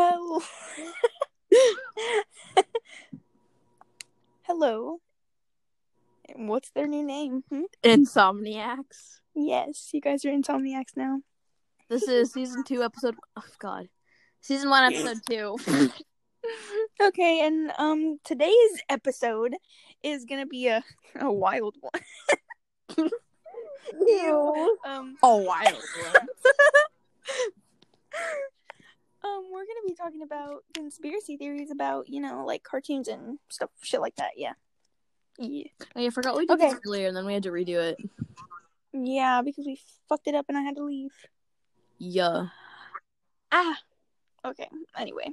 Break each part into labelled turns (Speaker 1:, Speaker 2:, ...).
Speaker 1: Hello. Hello. And What's their new name? Hmm?
Speaker 2: Insomniacs.
Speaker 1: Yes, you guys are insomniacs now.
Speaker 2: This is season two, episode. Oh God, season one, episode two.
Speaker 1: Okay, and um today's episode is gonna be a, a wild one. Ew. Um
Speaker 2: oh, wild one.
Speaker 1: Um we're gonna be talking about conspiracy theories about, you know, like cartoons and stuff shit like that, yeah. Yeah.
Speaker 2: Oh, I forgot we did
Speaker 1: Okay.
Speaker 2: this earlier, and then we had to redo it.
Speaker 1: Yeah, because we fucked it up and I had to leave.
Speaker 2: Yeah.
Speaker 1: Ah. Okay. Anyway.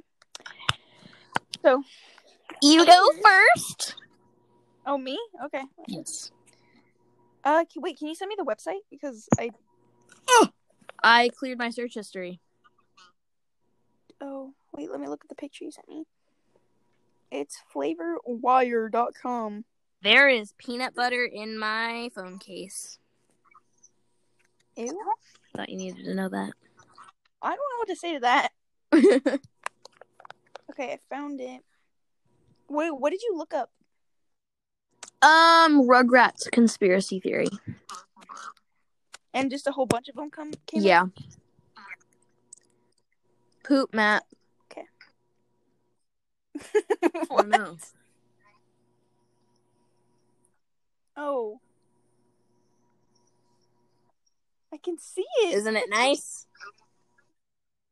Speaker 1: So.
Speaker 2: You go first.
Speaker 1: Oh, me? Okay.
Speaker 2: Yes.
Speaker 1: Uh, c- wait. Can you send me the website because I.
Speaker 2: I cleared my search history.
Speaker 1: Oh, wait. Let me look at the picture you sent me. It's flavorwire.com.
Speaker 2: There is peanut butter in my phone case.
Speaker 1: Ew.
Speaker 2: Thought you needed to know that.
Speaker 1: I don't know what to say to that. Okay, I found it. Wait, what did you look up?
Speaker 2: um, Rugrats conspiracy theory.
Speaker 1: And just a whole bunch of them come came. up?
Speaker 2: Yeah. Poop Matt. Oh no.
Speaker 1: oh. I can see it.
Speaker 2: Isn't it nice?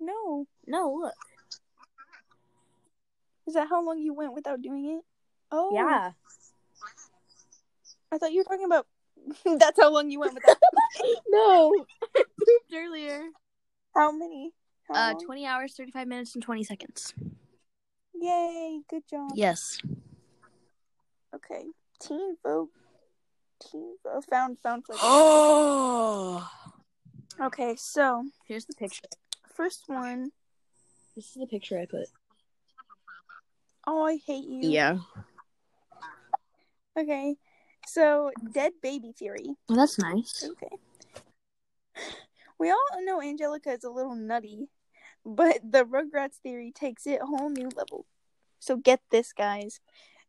Speaker 1: No.
Speaker 2: No, look.
Speaker 1: Is that how long you went without doing it? Oh.
Speaker 2: Yeah.
Speaker 1: I thought you were talking about. That's how long you went without.
Speaker 2: no. Pooped earlier.
Speaker 1: how many? How
Speaker 2: Uh,
Speaker 1: long?
Speaker 2: 20 hours, 35 minutes, and 20 seconds.
Speaker 1: Yay! Good job.
Speaker 2: Yes.
Speaker 1: Okay. Teen vote. Teen vote. Found found. Flavor.
Speaker 2: Oh.
Speaker 1: Okay, so
Speaker 2: Here's the picture.
Speaker 1: first one.
Speaker 2: This is the picture I put.
Speaker 1: Oh, I hate you.
Speaker 2: Yeah.
Speaker 1: Okay. So dead baby theory.
Speaker 2: Well, that's nice.
Speaker 1: Okay. We all know Angelica is a little nutty, but the Rugrats theory takes it a whole new level. So get this, guys.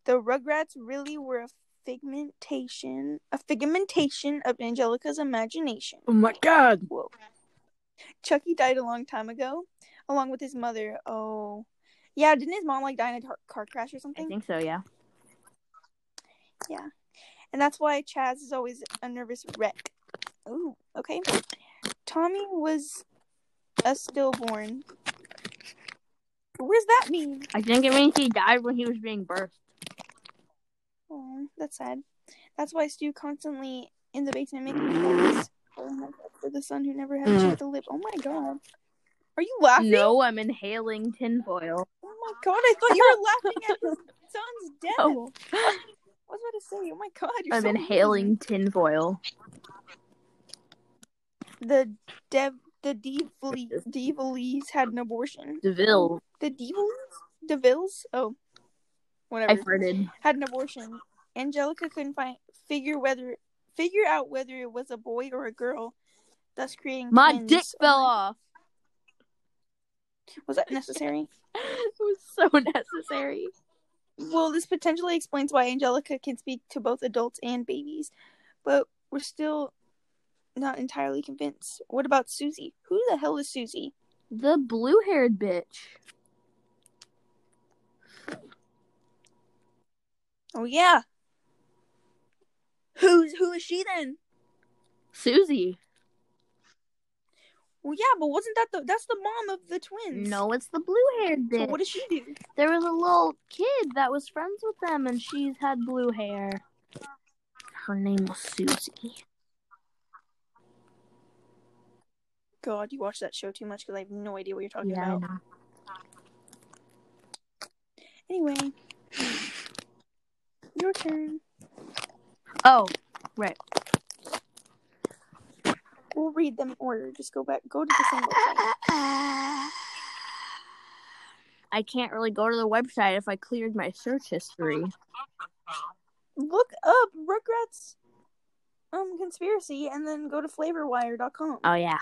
Speaker 1: The Rugrats really were a figmentation, a figmentation of Angelica's imagination.
Speaker 2: Oh my god.
Speaker 1: Whoa. Chucky died a long time ago, along with his mother. Oh. Yeah, didn't his mom like die in a tar- car crash or something?
Speaker 2: I think so, yeah.
Speaker 1: Yeah. And that's why Chas is always a nervous wreck. Ooh, okay. Tommy was a stillborn. What does that mean?
Speaker 2: I think it means he died when he was being birthed.
Speaker 1: Oh, that's sad. That's why Stu constantly in the basement making toys for, for the son who never had a chance mm. to live. Oh my god. Are you laughing?
Speaker 2: No, I'm inhaling tinfoil.
Speaker 1: Oh my god, I thought you were laughing at his son's death.
Speaker 2: Oh.
Speaker 1: I was about to say, oh my god, you're
Speaker 2: I'm
Speaker 1: so
Speaker 2: inhaling tinfoil.
Speaker 1: The Dev the Deville Devillees had an abortion.
Speaker 2: Deville.
Speaker 1: The Devils? Devilles? Oh. Whatever.
Speaker 2: I farted.
Speaker 1: Had an abortion. Angelica couldn't find figure whether figure out whether it was a boy or a girl, thus creating
Speaker 2: My dick fell off.
Speaker 1: Was that necessary?
Speaker 2: it was so necessary.
Speaker 1: Well, this potentially explains why Angelica can speak to both adults and babies, but we're still not entirely convinced. What about Susie? Who the hell is Susie?
Speaker 2: The blue haired bitch.
Speaker 1: Oh yeah. Who's who is she then?
Speaker 2: Susie.
Speaker 1: Well, yeah, but wasn't that the that's the mom of the twins?
Speaker 2: No, it's the blue haired bitch.
Speaker 1: So what does she do?
Speaker 2: There was a little kid that was friends with them, and she's had blue hair. Her name was Susie.
Speaker 1: God, you watch that show too much because I have no idea what you're talking
Speaker 2: Yeah,
Speaker 1: about. Anyway, your turn.
Speaker 2: Oh, right.
Speaker 1: We'll read them in order. Just go back. Go to the same website.
Speaker 2: I can't really go to the website if I cleared my search history.
Speaker 1: Look up Rugrats um conspiracy and then go to flavorwire.com.
Speaker 2: Oh yeah.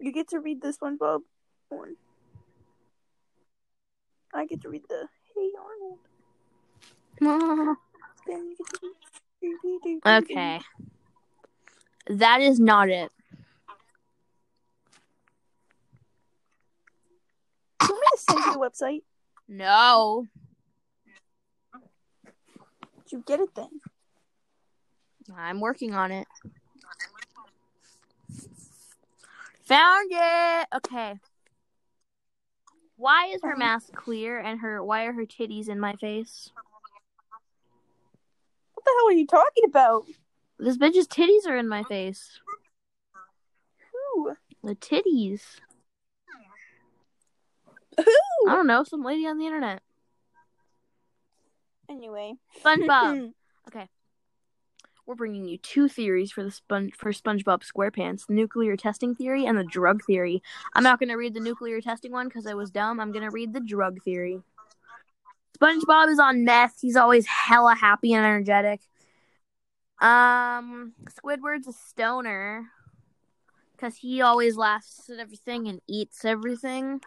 Speaker 1: You get to read the SpongeBob one. I get to read the Hey Arnold. Then you get to read Scooby-Doo.
Speaker 2: okay. That is not it.
Speaker 1: Do you want me to send you the website?
Speaker 2: No.
Speaker 1: Did you get it then?
Speaker 2: I'm working on it. Found it. Okay. Why is her mask clear and her why are her titties in my face?
Speaker 1: What the hell are you talking about?
Speaker 2: This bitch's titties are in my face.
Speaker 1: Who?
Speaker 2: The titties.
Speaker 1: Who?
Speaker 2: I don't know, some lady on the internet.
Speaker 1: Anyway.
Speaker 2: Fun SpongeBob. We're bringing you two theories for the for SpongeBob SquarePants: the nuclear testing theory and the drug theory. I'm not gonna read the nuclear testing one because I was dumb. I'm gonna read the drug theory. SpongeBob is on meth. He's always hella happy and energetic. Um, Squidward's a stoner because he always laughs at everything and eats everything.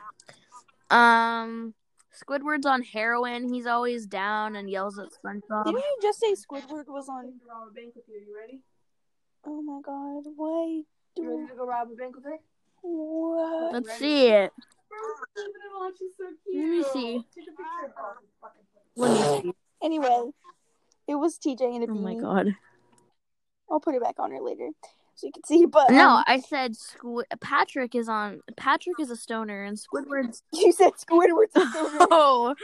Speaker 2: Um, Squidward's on heroin. He's always down and yells at SpongeBob.
Speaker 1: Didn't you just say Squidward was on?
Speaker 3: rob a bank with you. You ready?
Speaker 1: Oh my god, why
Speaker 3: You ready
Speaker 1: do
Speaker 3: to go rob a bank with her?
Speaker 1: what?
Speaker 2: Let's see it.
Speaker 3: Oh, so
Speaker 2: Let me see.
Speaker 3: Take a picture. Fucking
Speaker 2: Let me see.
Speaker 1: Anyway, it was TJ and a
Speaker 2: Oh my god.
Speaker 1: I'll put it back on her later so you can see. But
Speaker 2: No,
Speaker 1: um,
Speaker 2: I said Squid. Patrick is on. Patrick is a stoner, and Squidward's.
Speaker 1: you said Squidward's a stoner,
Speaker 2: Oh,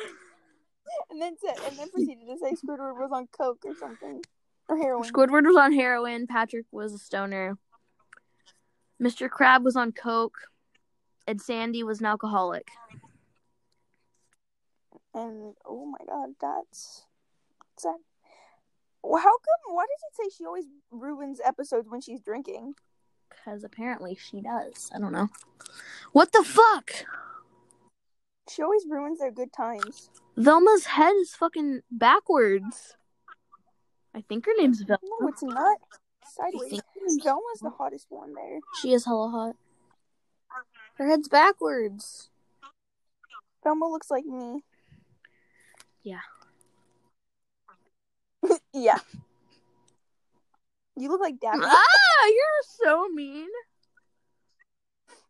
Speaker 1: and then said, and then proceeded to say Squidward was on coke or something or heroin.
Speaker 2: Squidward was on heroin. Patrick was a stoner. Mr. Crab was on coke, and Sandy was an alcoholic.
Speaker 1: And oh my god, that's sad. Well, how come? Why does it say she always ruins episodes when she's drinking?
Speaker 2: Because apparently she does. I don't know. What the fuck?
Speaker 1: She always ruins their good times.
Speaker 2: Velma's head is fucking backwards. I think her name's Velma.
Speaker 1: No, it's not. Sideways.
Speaker 2: think-
Speaker 1: Velma's the hottest one there.
Speaker 2: She is hella hot. Her head's backwards.
Speaker 1: Velma looks like me.
Speaker 2: Yeah.
Speaker 1: Yeah. You look like Daphne.
Speaker 2: Ah, you're so mean.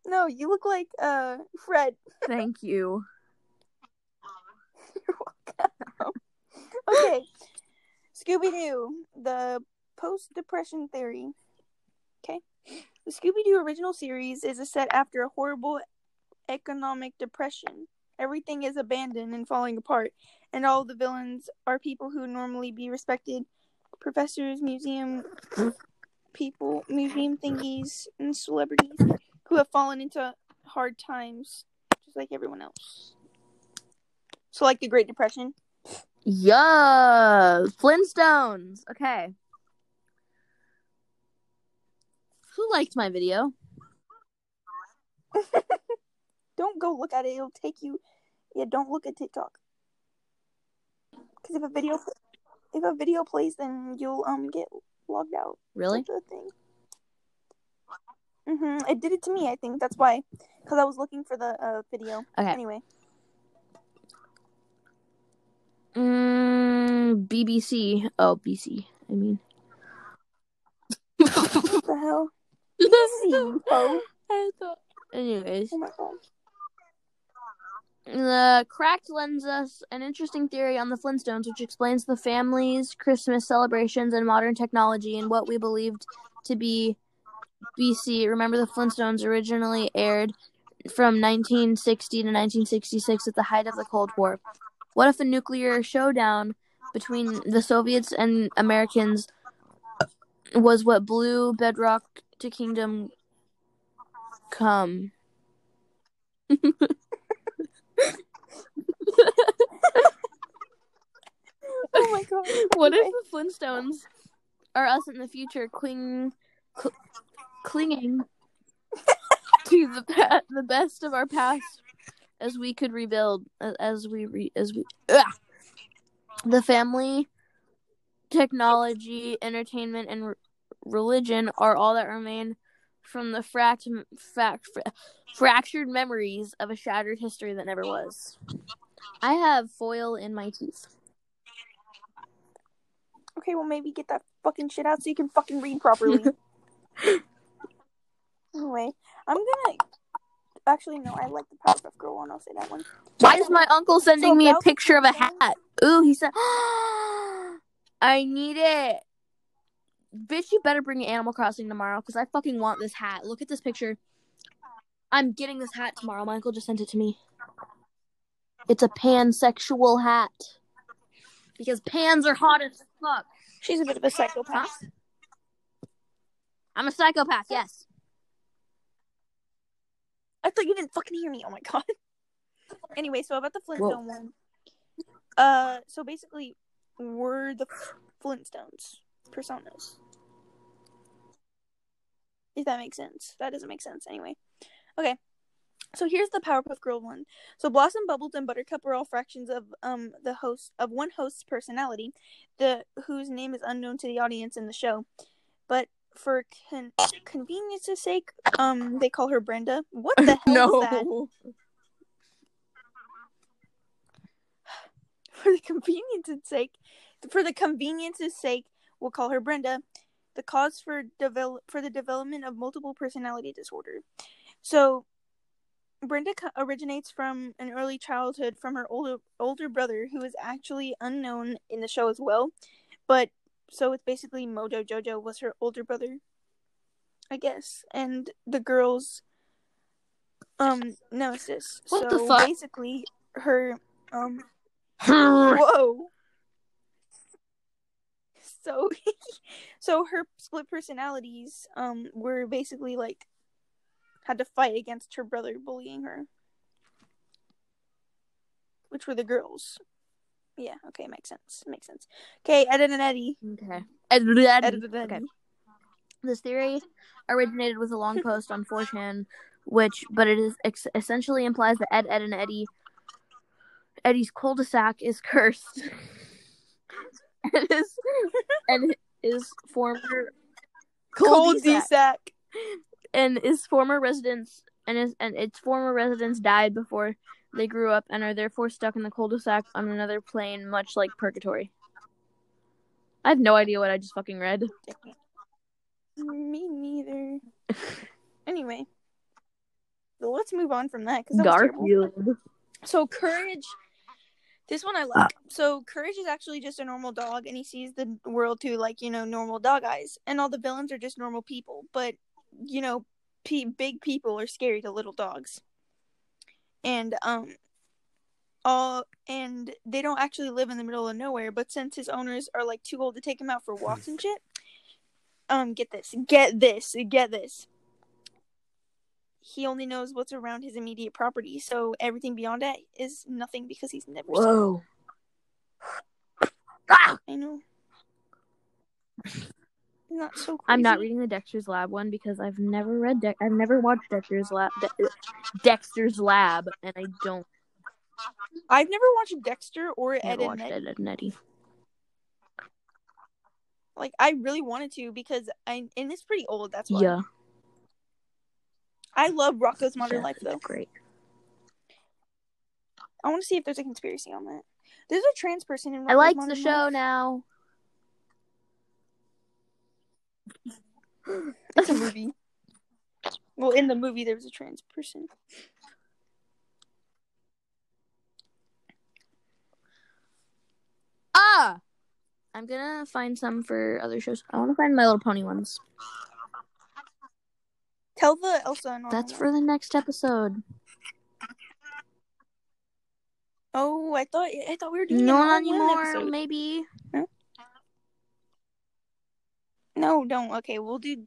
Speaker 1: No, you look like uh Fred.
Speaker 2: Thank you. you're welcome.
Speaker 1: Okay. Scooby Doo, the post depression theory. Okay. The Scooby Doo original series is a set after a horrible economic depression. Everything is abandoned and falling apart, and all the villains are people who normally be respected professors, museum people, museum thingies, and celebrities who have fallen into hard times, just like everyone else. So, like the Great Depression.
Speaker 2: Yeah, Flintstones. Okay. Who liked my video?
Speaker 1: Don't go look at it. It'll take you. Yeah, don't look at TikTok. Because if a video, if a video plays, then you'll um get logged out.
Speaker 2: Really?
Speaker 1: The thing. Mhm. It did it to me. I think that's why. Because I was looking for the uh video.
Speaker 2: Okay.
Speaker 1: Anyway.
Speaker 2: Mm, BBC. Oh, BC. I mean.
Speaker 1: What the hell? Easy, ho.
Speaker 2: I thought. Anyways,
Speaker 1: Oh my god.
Speaker 2: The cracked lends us an interesting theory on the Flintstones, which explains the family's Christmas celebrations and modern technology and what we believed to be BC. Remember, the Flintstones originally aired from 1960 to 1966 at the height of the Cold War. What if a nuclear showdown between the Soviets and Americans was what blew Bedrock to Kingdom Come?
Speaker 1: Oh my god.
Speaker 2: What if the Flintstones are us in the future, cling, cl- clinging to the pa- the best of our past as we could rebuild, as we re- as we Ugh. the family, technology, entertainment, and re- religion are all that remain from the fract, fact, fra- fractured memories of a shattered history that never was. I have foil in my teeth.
Speaker 1: Okay, well maybe get that fucking shit out so you can fucking read properly. anyway, I'm gonna. Actually, no. I like the Powerpuff Girl one. I'll say that one.
Speaker 2: Why is my uncle sending
Speaker 1: So
Speaker 2: me a picture of a hat? Ooh, he said, I need it. Bitch, you better bring Animal Crossing tomorrow because I fucking want this hat. Look at this picture. I'm getting this hat tomorrow. My uncle just sent it to me. It's a pansexual hat. Because pans are hot as fuck.
Speaker 1: She's a bit of a psychopath.
Speaker 2: I'm a psychopath, yes.
Speaker 1: I thought you didn't fucking hear me. Oh my god. anyway, so about the
Speaker 2: Whoa.
Speaker 1: Flintstone one. Uh, so basically, we're the Flintstones personas. If that makes sense. That doesn't make sense anyway. Okay. So here's the Powerpuff Girl one. So Blossom, Bubbles, and Buttercup are all fractions of um the host of one host's personality, the whose name is unknown to the audience in the show. But for con- convenience's sake, um, they call her Brenda. What the hell is that? for the convenience's sake, for the convenience's sake, we'll call her Brenda. The cause for develop for the development of multiple personality disorder. So, Brenda originates from an early childhood from her older older brother, who is actually unknown in the show as well. But so it's basically Mojo Jojo was her older brother, I guess, and the girls um nemesis.
Speaker 2: What
Speaker 1: so
Speaker 2: the fuck?
Speaker 1: basically her um Whoa. So so her split personalities um were basically like had to fight against her brother bullying her. Which were the girls. Yeah, okay, makes sense. Makes sense. Okay, Ed and Eddy.
Speaker 2: okay.
Speaker 1: Ed and Eddy.
Speaker 2: Okay.
Speaker 1: Eddy.
Speaker 2: This theory originated with a long post on 4chan, which, but it is ex- essentially implies that Ed, Ed, and Eddy, Eddy's cul-de-sac is cursed, and his and his former
Speaker 1: Cul-de-sac.
Speaker 2: And his former residents and his and its former residents died before they grew up and are therefore stuck in the cul-de-sac on another plane, much like purgatory. I have no idea what I just fucking read.
Speaker 1: Me neither. anyway. So let's move on from that because terrible.
Speaker 2: Garfield.
Speaker 1: So courage. This one I like. So courage is actually just a normal dog, and he sees the world through like you know normal dog eyes, and all the villains are just normal people. But you know, pe- big people are scary to little dogs, and um, all and they don't actually live in the middle of nowhere. But since his owners are like too old to take him out for walks and shit, um, get this, get this, get this. He only knows what's around his immediate property, so everything beyond that is nothing because he's never seen.
Speaker 2: Whoa. Ah!
Speaker 1: I know. Not so. Crazy.
Speaker 2: I'm not reading the Dexter's Lab one because I've never read De- I've never watched Dexter's Lab De- Dexter's Lab and I don't
Speaker 1: I've never watched Dexter or Ed
Speaker 2: never
Speaker 1: and
Speaker 2: watched
Speaker 1: Ed.
Speaker 2: Ed, Ed and Eddy.
Speaker 1: Like I really wanted to because I and it's pretty old. That's why.
Speaker 2: Yeah.
Speaker 1: I love Rocko's Modern
Speaker 2: Yeah,
Speaker 1: Life though.
Speaker 2: Great.
Speaker 1: I want to see if there's a conspiracy on that. There's a trans person in.
Speaker 2: I like the
Speaker 1: Modern
Speaker 2: show
Speaker 1: Life.
Speaker 2: now.
Speaker 1: It's a movie. well, in the movie, there was a trans person.
Speaker 2: Ah! I'm gonna find some for other shows. I want to find My Little Pony ones.
Speaker 1: Tell the Elsa and
Speaker 2: That's for the next episode.
Speaker 1: Oh, I thought I thought we were doing
Speaker 2: Not
Speaker 1: in one
Speaker 2: anymore,
Speaker 1: episode.
Speaker 2: maybe.
Speaker 1: No, don't. Okay, we'll do.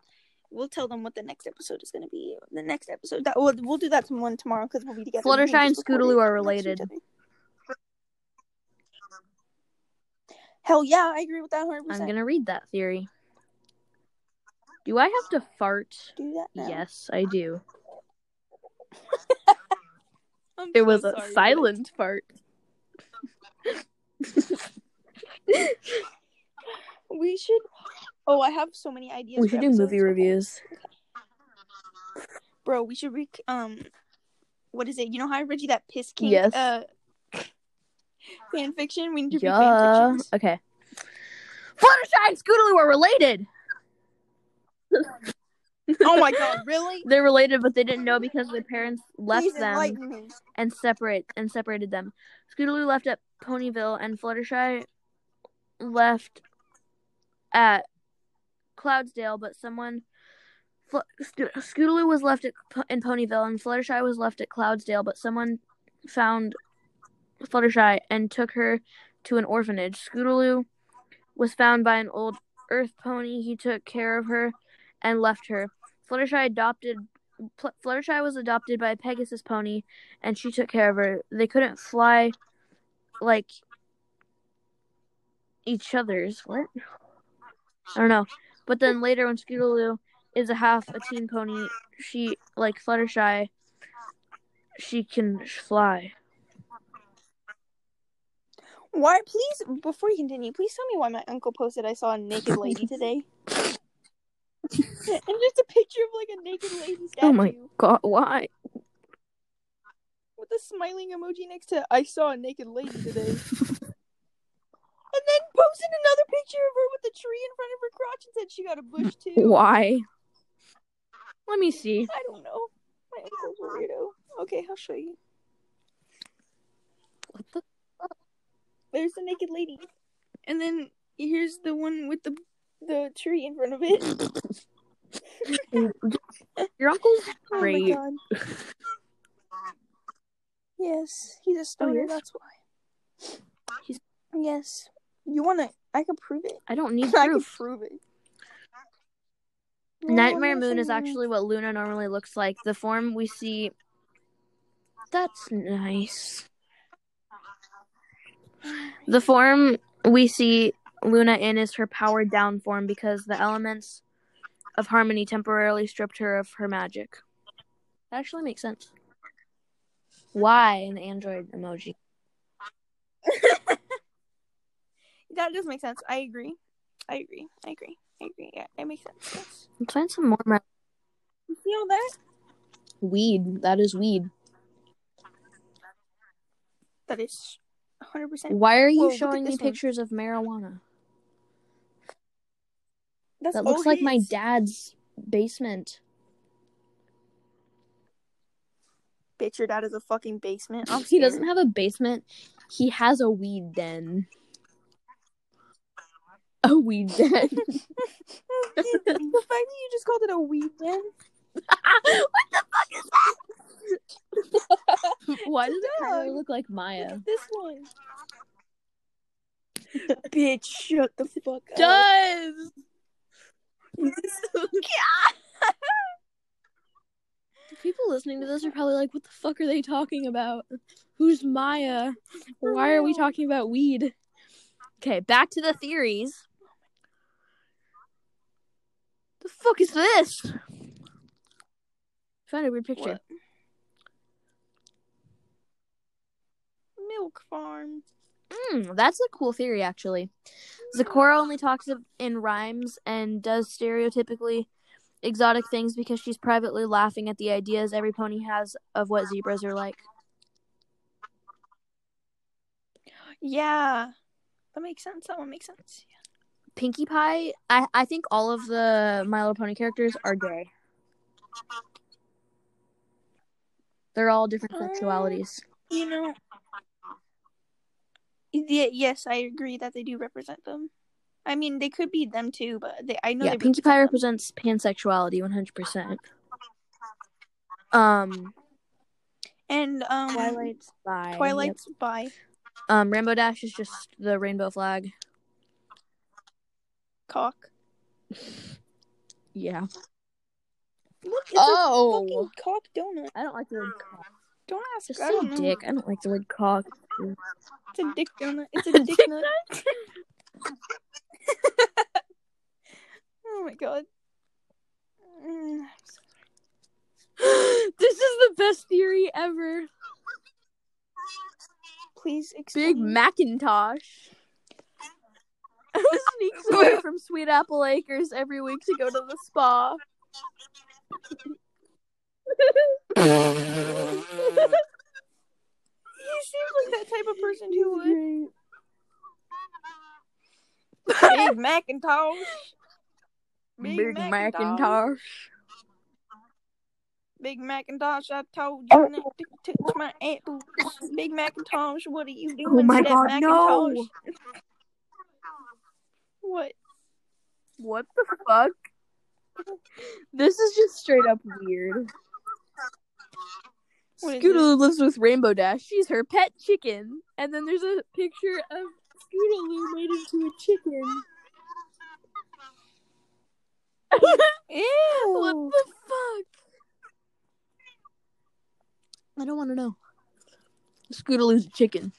Speaker 1: We'll tell them what the next episode is going to be. The next episode that we'll, we'll do that one tomorrow because we'll be together.
Speaker 2: Fluttershy and Scootaloo are related.
Speaker 1: Hell yeah, I agree with that 100%.
Speaker 2: I'm gonna read that theory. Do I have to fart?
Speaker 1: do that. Now.
Speaker 2: Yes, I do. It
Speaker 1: so
Speaker 2: was a
Speaker 1: sorry, but-
Speaker 2: silent fart.
Speaker 1: We should. Oh, I have so many ideas.
Speaker 2: We should do movie
Speaker 1: episodes. Okay.
Speaker 2: reviews.
Speaker 1: Bro, we should re um what is it? You know how I read you that piss king
Speaker 2: Yes.
Speaker 1: uh fan fiction? We need to read fan
Speaker 2: Yeah.
Speaker 1: fictions.
Speaker 2: Okay. Fluttershy and Scootaloo are related.
Speaker 1: Oh my god, really?
Speaker 2: They're related, but they didn't know because their parents left
Speaker 1: Please
Speaker 2: them and separate and separated them. Scootaloo left at Ponyville, and Fluttershy left at Cloudsdale. But someone, Fl- Sco- Scootaloo was left at in Ponyville, and Fluttershy was left at Cloudsdale. But someone found Fluttershy and took her to an orphanage. Scootaloo was found by an old Earth pony. He took care of her and left her. Fluttershy adopted. Fluttershy was adopted by a Pegasus pony, and she took care of her. They couldn't fly like each other's. What? I don't know. But then later, when Scootaloo is a half a teen pony, she like Fluttershy. She can fly.
Speaker 1: Why please before you continue, please tell me why my uncle posted I saw a naked lady today. and just a picture of like a naked lady statue
Speaker 2: Oh my god! Why?
Speaker 1: with a smiling emoji next to I saw a naked lady today. and then posted another picture of her with a tree in front of her crotch and said she got a bush too.
Speaker 2: Why? Let me see.
Speaker 1: I don't know. My uncle's a weirdo. Okay, I'll show you.
Speaker 2: What the?
Speaker 1: There's the naked lady. And then here's the one with the the tree in front of it.
Speaker 2: Your uncle's
Speaker 1: Oh my
Speaker 2: great.
Speaker 1: god. yes, he's a stoner, oh,
Speaker 2: yes?
Speaker 1: that's why.
Speaker 2: He's-
Speaker 1: Yes. You wanna I could prove it.
Speaker 2: I don't need
Speaker 1: proof. I
Speaker 2: proof.
Speaker 1: prove it.
Speaker 2: Nightmare Moon is actually what Luna normally looks like. The form we see. That's nice. The form we see Luna in is her powered down form because the elements of harmony temporarily stripped her of her magic. That actually makes sense. Why an android emoji?
Speaker 1: That does make sense. I agree. I agree. I agree. I agree. Yeah, it makes sense. Yes.
Speaker 2: Let's find some more ma-
Speaker 1: You see all that?
Speaker 2: weed. That is weed.
Speaker 1: That is 100%.
Speaker 2: Why are you
Speaker 1: Whoa,
Speaker 2: showing me
Speaker 1: one.
Speaker 2: pictures of marijuana?
Speaker 1: That's
Speaker 2: That looks like my dad's basement.
Speaker 1: Bitch, your dad is a fucking basement.
Speaker 2: He doesn't have a basement. He has a weed den. A weed den.
Speaker 1: the fact that you just called it a weed den.
Speaker 2: what the fuck is that? Why does it kind of look like
Speaker 1: Look
Speaker 2: Maya?
Speaker 1: at this one. Bitch, shut the fuck up.
Speaker 2: Does people listening to this are probably like, "What the fuck are they talking about? Who's Maya? Why are we talking about weed?" Okay, back to the theories. The fuck is this? Found a weird picture.
Speaker 1: What? Milk farm.
Speaker 2: Mm, that's a cool theory, actually. Zecora only talks in rhymes and does stereotypically exotic things because she's privately laughing at the ideas every pony has of what zebras are like.
Speaker 1: Yeah. That makes sense. That one makes sense.
Speaker 2: Pinkie Pie, I, I think all of the My Little Pony characters are gay. They're all different
Speaker 1: Uh,
Speaker 2: sexualities.
Speaker 1: You know. Yeah, yes, I agree that they do represent them. I mean, they could be them too, but they, I know
Speaker 2: yeah, Pinkie Pie
Speaker 1: represent
Speaker 2: represents pansexuality 100%. Um.
Speaker 1: And um,
Speaker 2: Twilight's bi. yep.
Speaker 1: Twilight's bi
Speaker 2: Um, Rainbow Dash is just the rainbow flag.
Speaker 1: Cock.
Speaker 2: Yeah.
Speaker 1: Look, it's
Speaker 2: Oh.
Speaker 1: a fucking cock donut.
Speaker 2: I don't like the word cock.
Speaker 1: Don't ask.
Speaker 2: Just
Speaker 1: I
Speaker 2: say
Speaker 1: don't know.
Speaker 2: dick. I don't like the word cock.
Speaker 1: It's a dick donut. It's a dick nut. oh my god. Mm,
Speaker 2: this is the best theory ever.
Speaker 1: please explain.
Speaker 2: Big
Speaker 1: explain.
Speaker 2: McIntosh. Sneaks away from Sweet Apple Acres every week to go to the spa.
Speaker 1: He seems like that type of person who would. Big McIntosh.
Speaker 2: Big McIntosh.
Speaker 1: Big McIntosh, I told you oh. not to touch my apples. Big McIntosh, what are you oh doing?
Speaker 2: Oh my God, no.
Speaker 1: What?
Speaker 2: What the fuck? This is just straight up weird. Scootaloo lives with Rainbow Dash. She's her pet chicken. And then there's a picture of Scootaloo made into a chicken.
Speaker 1: Ew.
Speaker 2: what the fuck? I don't want to know. Scootaloo's a chicken.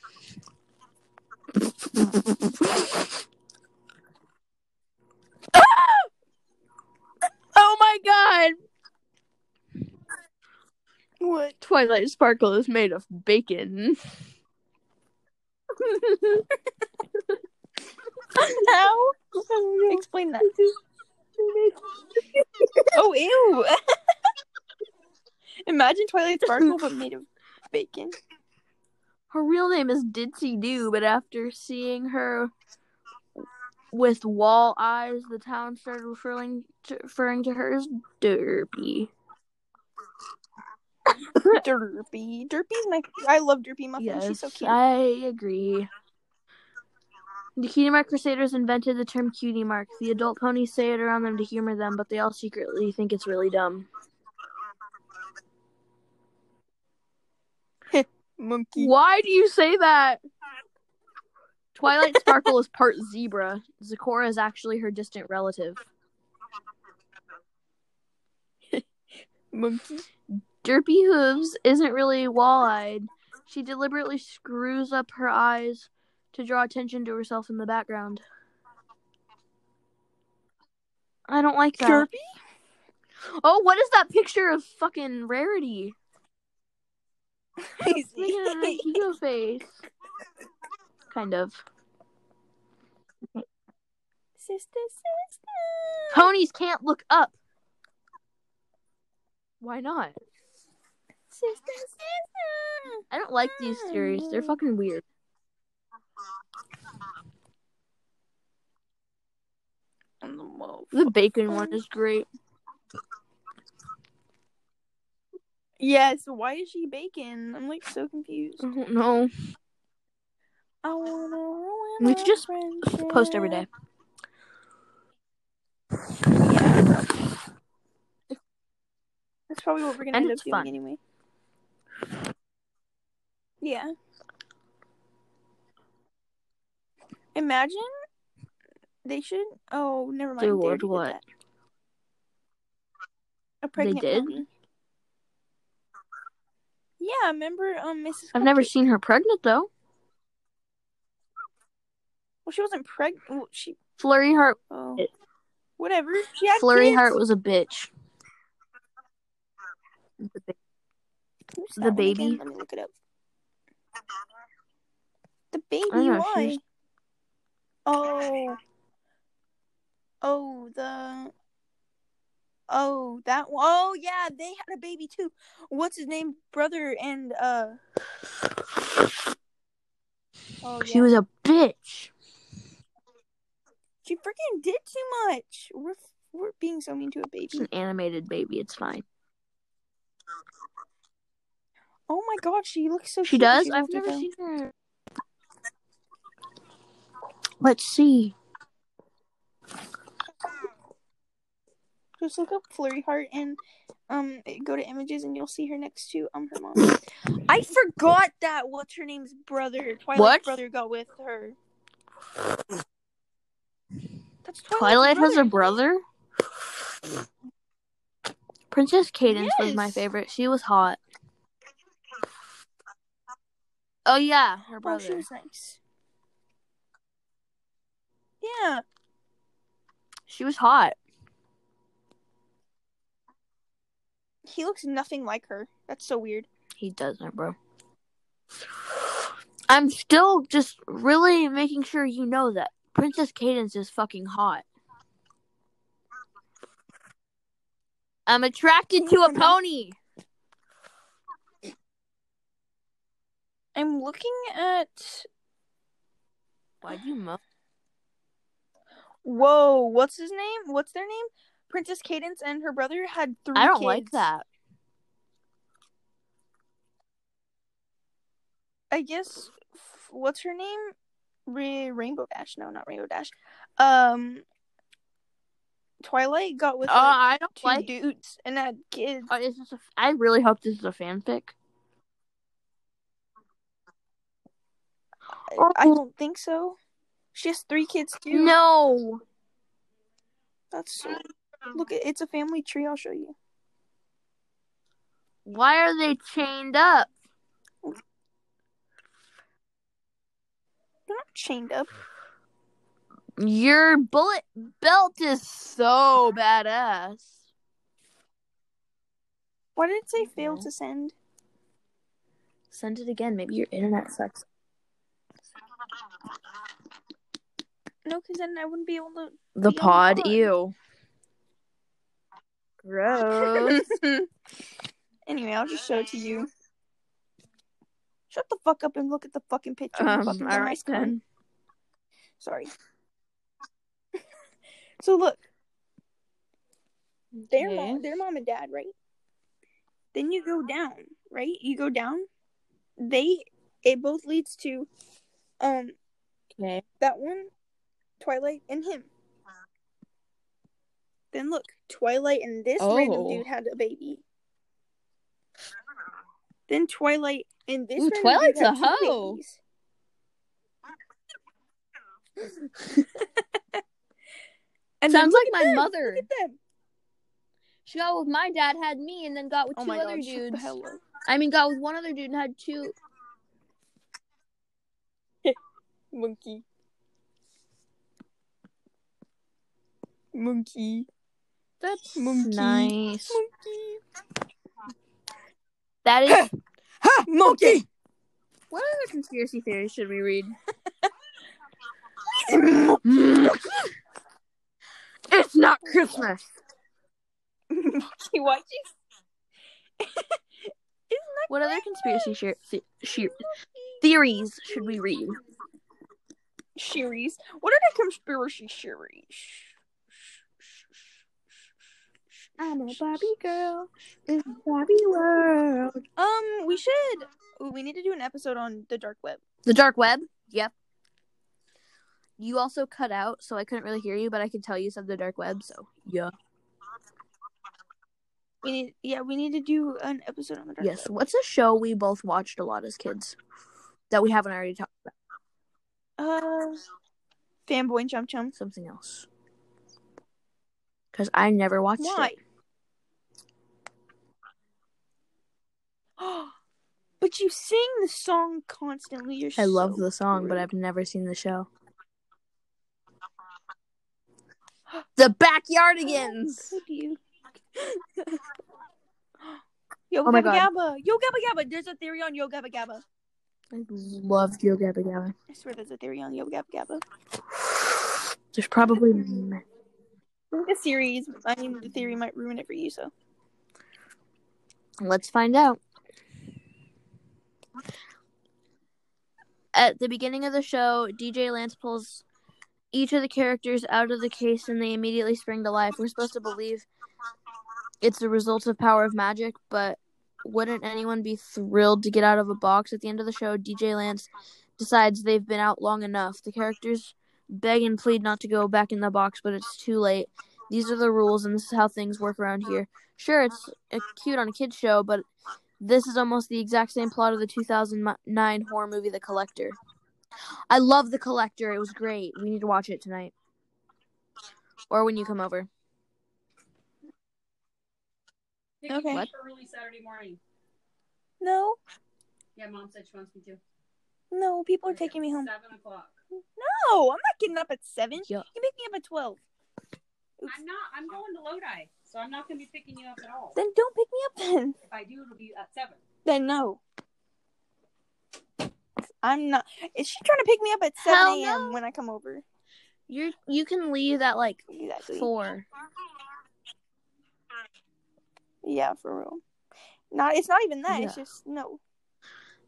Speaker 2: oh my god!
Speaker 1: What?
Speaker 2: Twilight Sparkle is made of bacon.
Speaker 1: How? Explain that. Oh, ew. Imagine Twilight Sparkle, but made of bacon.
Speaker 2: Her real name is Ditzy Doo, but after seeing her with wall eyes, the town started referring to, referring to her as Derpy.
Speaker 1: Derpy. Derpy's my. I love Derpy Muffin.
Speaker 2: Yes,
Speaker 1: She's so cute.
Speaker 2: I agree. The Cutie Mark Crusaders invented the term cutie mark. The adult ponies say it around them to humor them, but they all secretly think it's really dumb.
Speaker 1: Monkey.
Speaker 2: Why do you say that? Twilight Sparkle is part zebra. Zecora is actually her distant relative.
Speaker 1: Monkey.
Speaker 2: Derpy Hooves isn't really wall eyed. She deliberately screws up her eyes to draw attention to herself in the background. I don't like that.
Speaker 1: Derpy?
Speaker 2: Oh, what is that picture of fucking Rarity?
Speaker 1: He's
Speaker 2: Making Aikido face. Kind of.
Speaker 1: Sister, sister.
Speaker 2: Ponies can't look up. Why not?
Speaker 1: Sister, sister.
Speaker 2: I don't like these theories. They're fucking weird.
Speaker 1: The.
Speaker 2: The bacon one is great.
Speaker 1: Yes, why is she bacon? I'm like so confused.
Speaker 2: I don't know.
Speaker 1: I wanna ruin
Speaker 2: We should just
Speaker 1: friendship.
Speaker 2: Post every day.
Speaker 1: Yeah. That's probably what we're gonna
Speaker 2: And
Speaker 1: end up
Speaker 2: it's
Speaker 1: doing anyway. Yeah. Imagine they should. Oh, never mind. They
Speaker 2: Lord,
Speaker 1: did
Speaker 2: what?
Speaker 1: A pregnant
Speaker 2: did?
Speaker 1: pony. Yeah, remember um Mrs.
Speaker 2: I've never seen her pregnant though.
Speaker 1: Well, she wasn't pregnant. Well, she.
Speaker 2: Flurry Heart
Speaker 1: Oh. Whatever. She had
Speaker 2: Flurry
Speaker 1: kids.
Speaker 2: Heart was a bitch. The
Speaker 1: that one
Speaker 2: baby.
Speaker 1: Let me look it up. The baby.
Speaker 2: Know,
Speaker 1: Why?
Speaker 2: she's-
Speaker 1: Oh. Oh, the. Oh, that one. Oh, yeah, they had a baby too. What's his name? Brother and uh. Oh,
Speaker 2: She
Speaker 1: yeah.
Speaker 2: was a bitch.
Speaker 1: She freaking did too much. We're we're being so mean to a baby.
Speaker 2: It's an animated baby. It's fine.
Speaker 1: Oh my god, she looks so.
Speaker 2: She
Speaker 1: cute
Speaker 2: does.
Speaker 1: she's
Speaker 2: I've never seen her. Let's see.
Speaker 1: Just look up Flurry Heart and um go to images and you'll see her next to um her mom. I forgot that what's her name's brother, Twilight's
Speaker 2: What?
Speaker 1: brother got with her. That's Twilight's
Speaker 2: Twilight has a
Speaker 1: brother.
Speaker 2: Princess Cadance was my favorite. She was hot. Oh yeah, her
Speaker 1: Oh,
Speaker 2: brother.
Speaker 1: she was nice. Yeah,
Speaker 2: She was hot.
Speaker 1: he looks nothing like her. That's so weird.
Speaker 2: He doesn't, bro. I'm still just really making sure you know that Princess Cadance is fucking hot. I'm attracted to a pony.
Speaker 1: I'm looking at.
Speaker 2: Why do you mo?
Speaker 1: Whoa! What's his name? What's their name? Princess Cadance and her brother had three.
Speaker 2: I don't
Speaker 1: kids.
Speaker 2: like that.
Speaker 1: I guess. What's her name? Ra- Rainbow Dash. No, not Rainbow Dash. Um, Twilight got with
Speaker 2: Uh,
Speaker 1: like,
Speaker 2: I don't
Speaker 1: two
Speaker 2: like.
Speaker 1: dudes and had kids.
Speaker 2: Uh, is this a, I really hope this is a fanfic.
Speaker 1: I, I don't think so. She has three kids too.
Speaker 2: No.
Speaker 1: That's so. Look, it- it's a family tree. I'll show you.
Speaker 2: Why are they chained up?
Speaker 1: They're not chained up.
Speaker 2: Your bullet belt is so badass.
Speaker 1: Why did it say fail to send?
Speaker 2: Send it again. Maybe your internet sucks.
Speaker 1: No, because then I wouldn't be able to.
Speaker 2: The
Speaker 1: Be on
Speaker 2: pod,
Speaker 1: pod.
Speaker 2: ew. Gross.
Speaker 1: anyway, I'll just show it to you. Shut the fuck up and look at the fucking picture.
Speaker 2: um,
Speaker 1: fucking
Speaker 2: all right then.
Speaker 1: Sorry. so look, their
Speaker 2: Okay.
Speaker 1: mom, their mom and dad, right? Then you go down, right? You go down. They, it both leads to, um,
Speaker 2: Okay.
Speaker 1: that one, Twilight and him. Then look, Twilight and this random
Speaker 2: Oh.
Speaker 1: dude had a baby. Then Twilight and this
Speaker 2: Ooh,
Speaker 1: random
Speaker 2: Twilight's a
Speaker 1: had
Speaker 2: hoe.
Speaker 1: and
Speaker 2: Sounds like my
Speaker 1: them,
Speaker 2: mother.
Speaker 1: Look at them.
Speaker 2: She got with my dad, had me, and then got with
Speaker 1: Oh
Speaker 2: two other
Speaker 1: god,
Speaker 2: dudes. I mean, got with one other dude and had two.
Speaker 1: Monkey. Monkey.
Speaker 2: That's
Speaker 1: Monkey.
Speaker 2: nice.
Speaker 1: Monkey.
Speaker 2: That is.
Speaker 1: Ha! Monkey!
Speaker 2: what other conspiracy theories should we read? It's not Christmas.
Speaker 1: Monkey, why'd you?
Speaker 2: What other conspiracy share, th- share, theories should we read?
Speaker 1: Series. What are the conspiracy series?
Speaker 2: I'm a Barbie girl in a Barbie world.
Speaker 1: Um, we should. We need to do an episode on the dark web.
Speaker 2: The dark web. Yep. You also cut out, so I couldn't really hear you, but I could tell you said the dark web. So yeah.
Speaker 1: We need, yeah, we need to do an episode on the dark web.
Speaker 2: Yes.
Speaker 1: web.
Speaker 2: What's a show we both watched a lot as kids that we haven't already talked about?
Speaker 1: Uh, fanboy and chum chum.
Speaker 2: Something else. Because I never watched
Speaker 1: Why?
Speaker 2: it.
Speaker 1: but you sing the song constantly. You're
Speaker 2: I love the song, but. I've never seen the show. The Backyardigans.
Speaker 1: Do you? Yo
Speaker 2: Oh
Speaker 1: Gabba Gabba! Yo Gabba Gabba! There's a theory on Yo Gabba Gabba.
Speaker 2: I love Yo Gabba Gabba.
Speaker 1: I swear there's a theory on Yo Gabba Gabba.
Speaker 2: There's probably
Speaker 1: the series, I mean, the theory might ruin it for you, so.
Speaker 2: Let's find out. At the beginning of the show, DJ Lance pulls each of the characters out of the case and they immediately spring to life. We're supposed to believe it's the result of power of magic, but wouldn't anyone be thrilled to get out of a box at the end of the show? DJ Lance decides they've been out long enough. The characters beg and plead not to go back in the box, but it's too late. These are the rules, and this is how things work around here. Sure, it's cute on a kids show, but this is almost the exact same plot of the 2009 horror movie The Collector. I love The Collector. It was great. We need to watch it tonight. Or when you come over.
Speaker 1: Okay.
Speaker 2: What?
Speaker 3: Early Saturday morning.
Speaker 1: No,
Speaker 3: Yeah, mom said she wants me to.
Speaker 1: no, people are taking me home.
Speaker 3: Seven o'clock.
Speaker 1: No, I'm not getting up at 7.
Speaker 2: Yeah.
Speaker 1: You make me up at 12.
Speaker 3: I'm not. I'm going to Lodi, so I'm not going to be picking you up at all.
Speaker 1: Then don't pick me up then.
Speaker 3: If I do, it'll be at seven.
Speaker 1: Then no. I'm not. Is she trying to pick me up at 7
Speaker 2: Hell
Speaker 1: a.m.
Speaker 2: no.
Speaker 1: when I come over?
Speaker 2: You you can leave at like
Speaker 1: Exactly.
Speaker 2: four.
Speaker 1: Yeah, for real. Not. It's not even that. It's just no.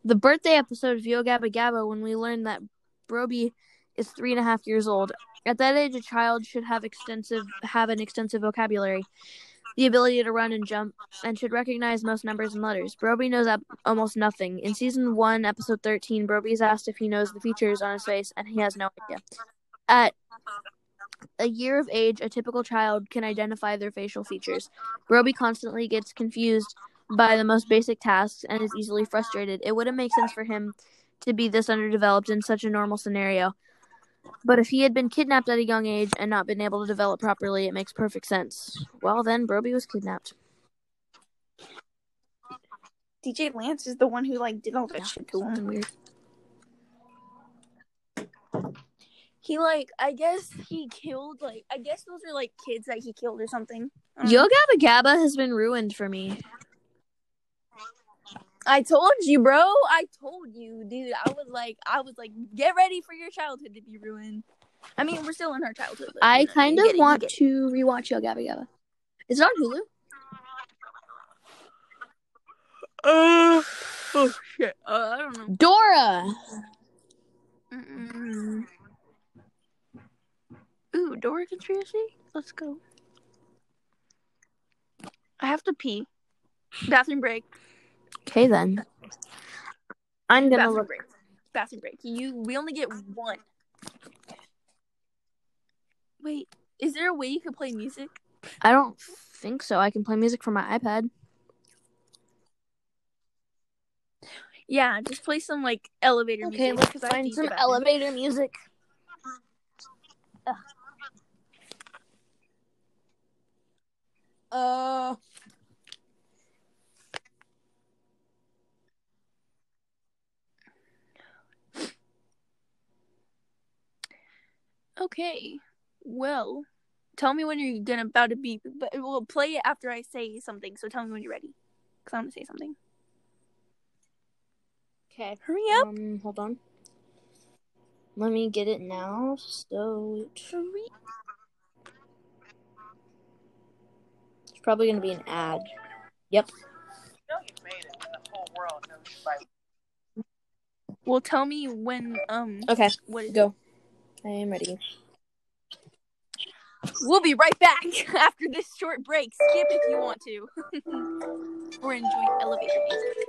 Speaker 2: the birthday episode of Yo Gabba Gabba when we learned that Brobee is three and a half years old. At that age, a child should have extensive have an extensive vocabulary, the ability to run and jump, and should recognize most numbers and letters. Brobee knows ab- almost nothing. In season one, episode thirteen, Brobee is asked if he knows the features on his face, and he has no idea. At a year of age, a typical child can identify their facial features. Brobee constantly gets confused by the most basic tasks and is easily frustrated. It wouldn't make sense for him to be this underdeveloped in such a normal scenario. But if he had been kidnapped at a young age and not been able to develop properly, it makes perfect sense. Well, then Brobee was kidnapped.
Speaker 1: DJ Lance is the one who like did all that shit to him.
Speaker 2: Weird.
Speaker 1: He like I guess he killed like I guess those are like kids that he killed or something.
Speaker 2: Yo. Gabba Gabba has been ruined for me.
Speaker 1: I told you, bro. I told you, dude. I was like, I was like, get ready for your childhood to be ruined. I mean, we're still in our childhood. but,
Speaker 2: I kind of
Speaker 1: get it, you
Speaker 2: want
Speaker 1: it.
Speaker 2: to rewatch Yo Gabba Gabba. Is it on Hulu?
Speaker 1: Uh, oh shit. Uh, I don't know.
Speaker 2: Dora.
Speaker 1: Mm-mm. Ooh, Dora conspiracy. Let's go. I have to pee. Bathroom break.
Speaker 2: Okay then. I'm gonna
Speaker 1: Bathroom
Speaker 2: look.
Speaker 1: break. Bathroom break. You. We only get one. Wait. Is there a way you could play music?
Speaker 2: I don't think so. I can play music from my iPad.
Speaker 1: Yeah, just play some like elevator
Speaker 2: Okay,
Speaker 1: music.
Speaker 2: let's
Speaker 1: have to
Speaker 2: find some elevator music. Uh.
Speaker 1: Okay. Well, tell me when you're gonna about to be. But we'll play it after I say something. So tell me when you're ready, cause I'm gonna say something.
Speaker 2: Okay.
Speaker 1: Hurry up.
Speaker 2: Um, hold on. Let me get it now. So
Speaker 1: Hurry.
Speaker 2: it's probably gonna be an ad. Yep.
Speaker 1: Well, tell me when. Um.
Speaker 2: Okay,
Speaker 1: What is
Speaker 2: go. I am ready.
Speaker 1: We'll be right back after this short break. Skip if you want to, or enjoy elevator music.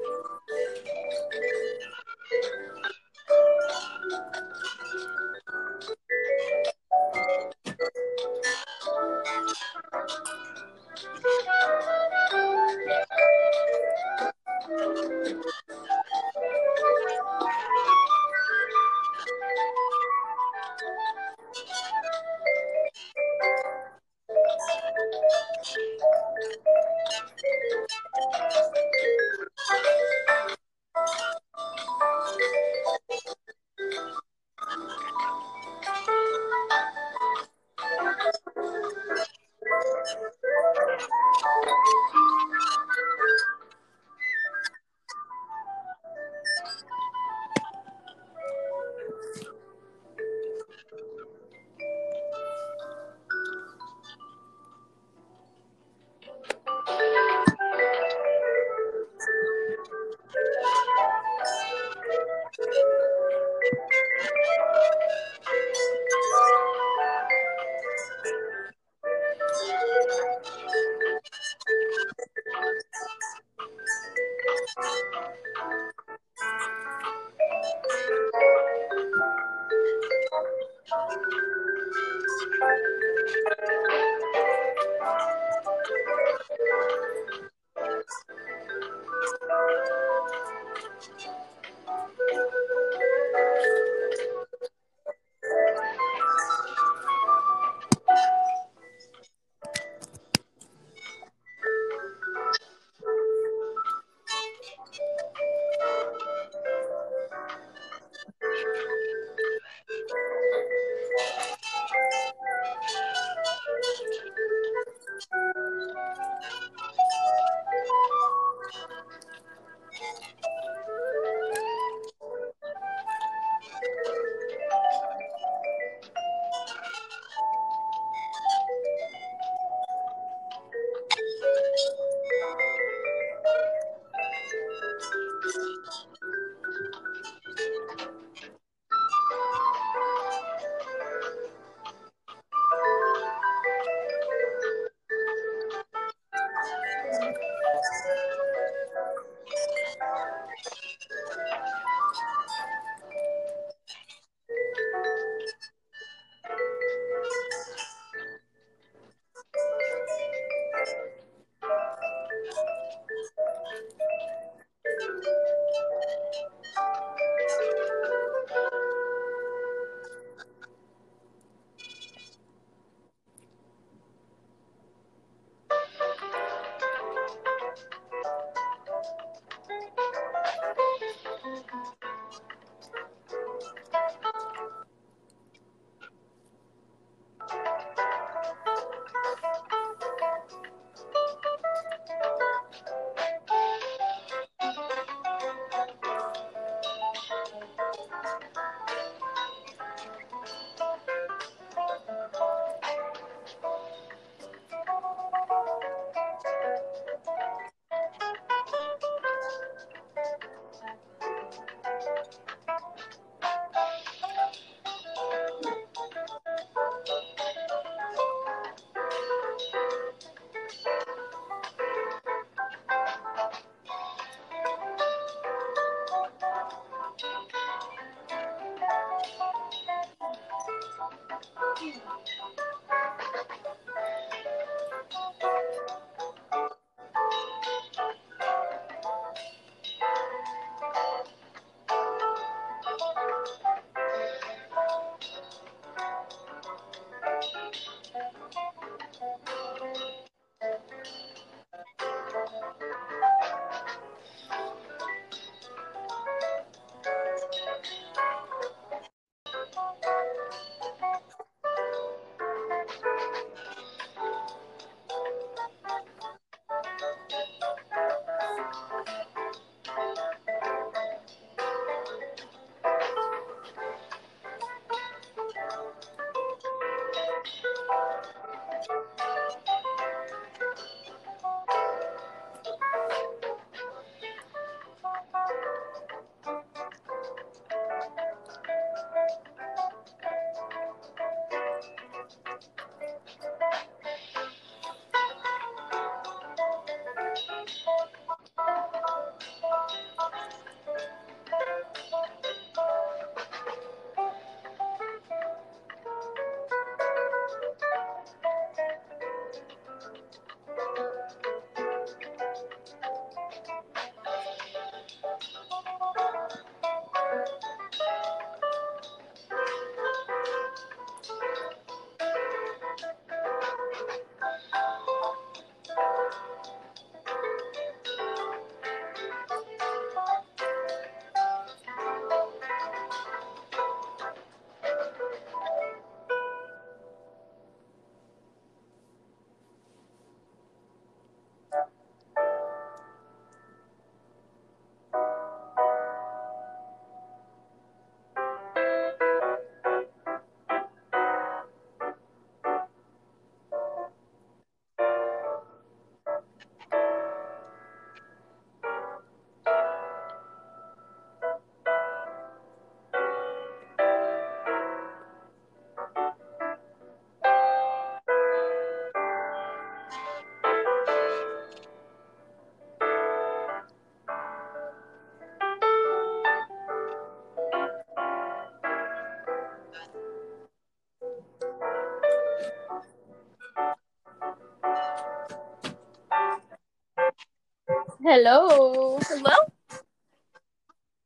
Speaker 2: Hello.
Speaker 1: Hello?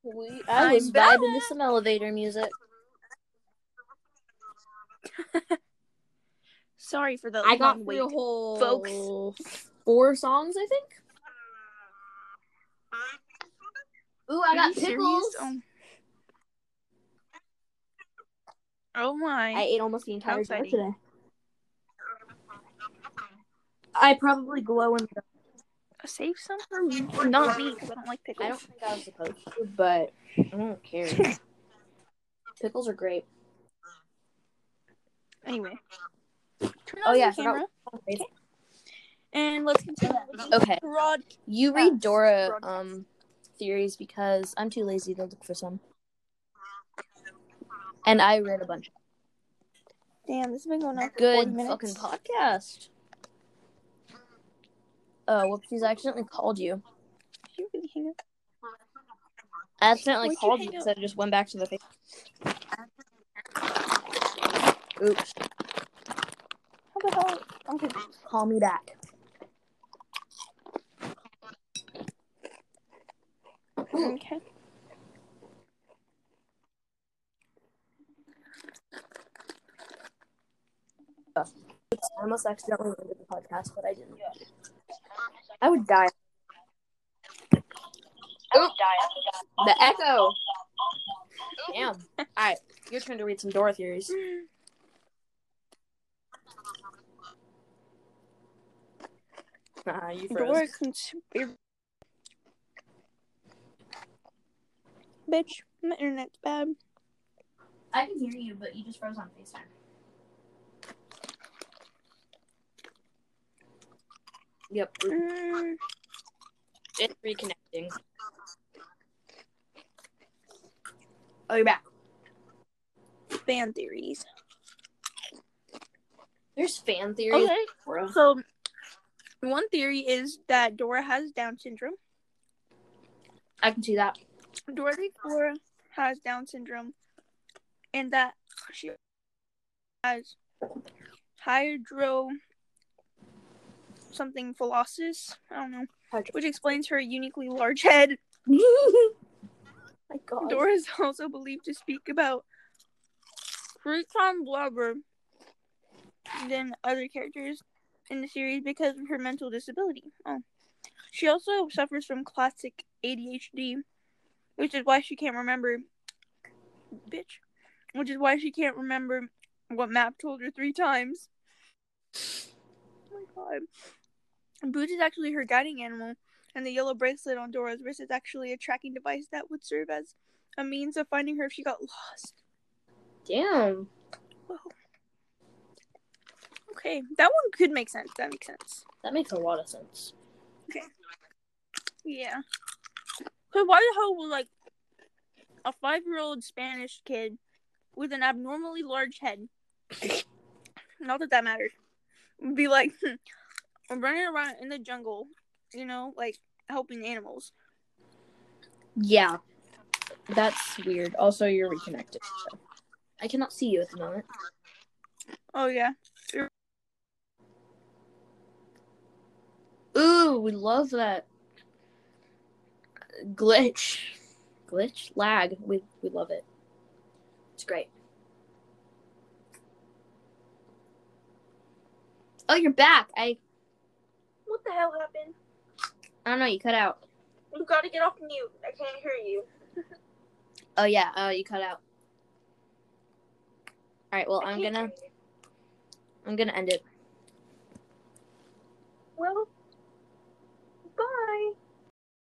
Speaker 2: We, I was vibing to some elevator music.
Speaker 1: Sorry for the
Speaker 2: I got
Speaker 1: long
Speaker 2: through a whole
Speaker 1: folks.
Speaker 2: four songs, I think. Ooh, I
Speaker 1: Are
Speaker 2: got pickles.
Speaker 1: Oh. oh my.
Speaker 2: I ate almost the entire jar today. I probably glow in the
Speaker 1: Save some for me. Not me, because I don't like pickles.
Speaker 2: I don't think I was supposed to, but I don't care. Pickles are great.
Speaker 1: Anyway. Turn
Speaker 2: Oh yeah,
Speaker 1: camera.
Speaker 2: forgot.
Speaker 1: And let's continue.
Speaker 2: Okay.
Speaker 1: Broad.
Speaker 2: You read Dora
Speaker 1: broadcast.
Speaker 2: um theories because I'm too lazy to look for some. And I read a bunch.
Speaker 1: Damn, this has been going on for 40
Speaker 2: Good fucking podcast. Uh, oh, whoopsies! I accidentally called you.
Speaker 1: Did you really hang up?
Speaker 2: I accidentally
Speaker 1: Why'd
Speaker 2: called you because I just went back to the face. Oops.
Speaker 1: How the hell? I'm.
Speaker 2: Call me back.
Speaker 1: Okay.
Speaker 2: I almost accidentally ended the podcast, but I didn't. I would die. Oop. The echo. Damn. All right, your turn to read some Dora theories. Nah, you froze.
Speaker 1: Dora conspiracy. Bitch, my internet's bad.
Speaker 2: I can hear you, but you just froze on FaceTime. Yep,
Speaker 1: Mm,
Speaker 2: it's reconnecting. Oh, you're back.
Speaker 1: fan theories.
Speaker 2: There's fan theories.
Speaker 1: Okay,
Speaker 2: Dora.
Speaker 1: so one theory is that Dora has Down syndrome.
Speaker 2: I can see that.
Speaker 1: Dora the Explorer has Down syndrome, and that she has hydro something philosopsis. I don't know, which explains her uniquely large head.
Speaker 2: My God.
Speaker 1: Dora is also believed to speak about times louder than other characters in the series because of her mental disability. Oh. She also suffers from classic ADHD, which is why she can't remember. Bitch. Which is why she can't remember what Map told her three times. Oh my god. Boots is actually her guiding animal, and the yellow bracelet on Dora's wrist is actually a tracking device that would serve as a means of finding her if she got lost.
Speaker 2: Damn.
Speaker 1: Whoa. Okay, that one could make sense. That makes sense.
Speaker 2: That makes a lot of sense. Okay.
Speaker 1: Yeah. So why the hell would like a five-year-old Spanish kid with an abnormally large head? Not that that matters. Be like running around in the jungle, you know, like helping animals.
Speaker 2: Yeah. That's weird. Also, you're reconnected. so. I cannot see you at the moment.
Speaker 1: Oh yeah.
Speaker 2: Ooh, we love that glitch, glitch, lag. We we love it. It's great. Oh, you're back. I
Speaker 1: what the hell happened?
Speaker 2: I don't know. You cut out.
Speaker 1: You gotta get off mute. I can't hear you.
Speaker 2: oh yeah. Oh, uh, you cut out. All right. Well,
Speaker 1: I am
Speaker 2: gonna. I'm gonna end it.
Speaker 1: Well. Bye.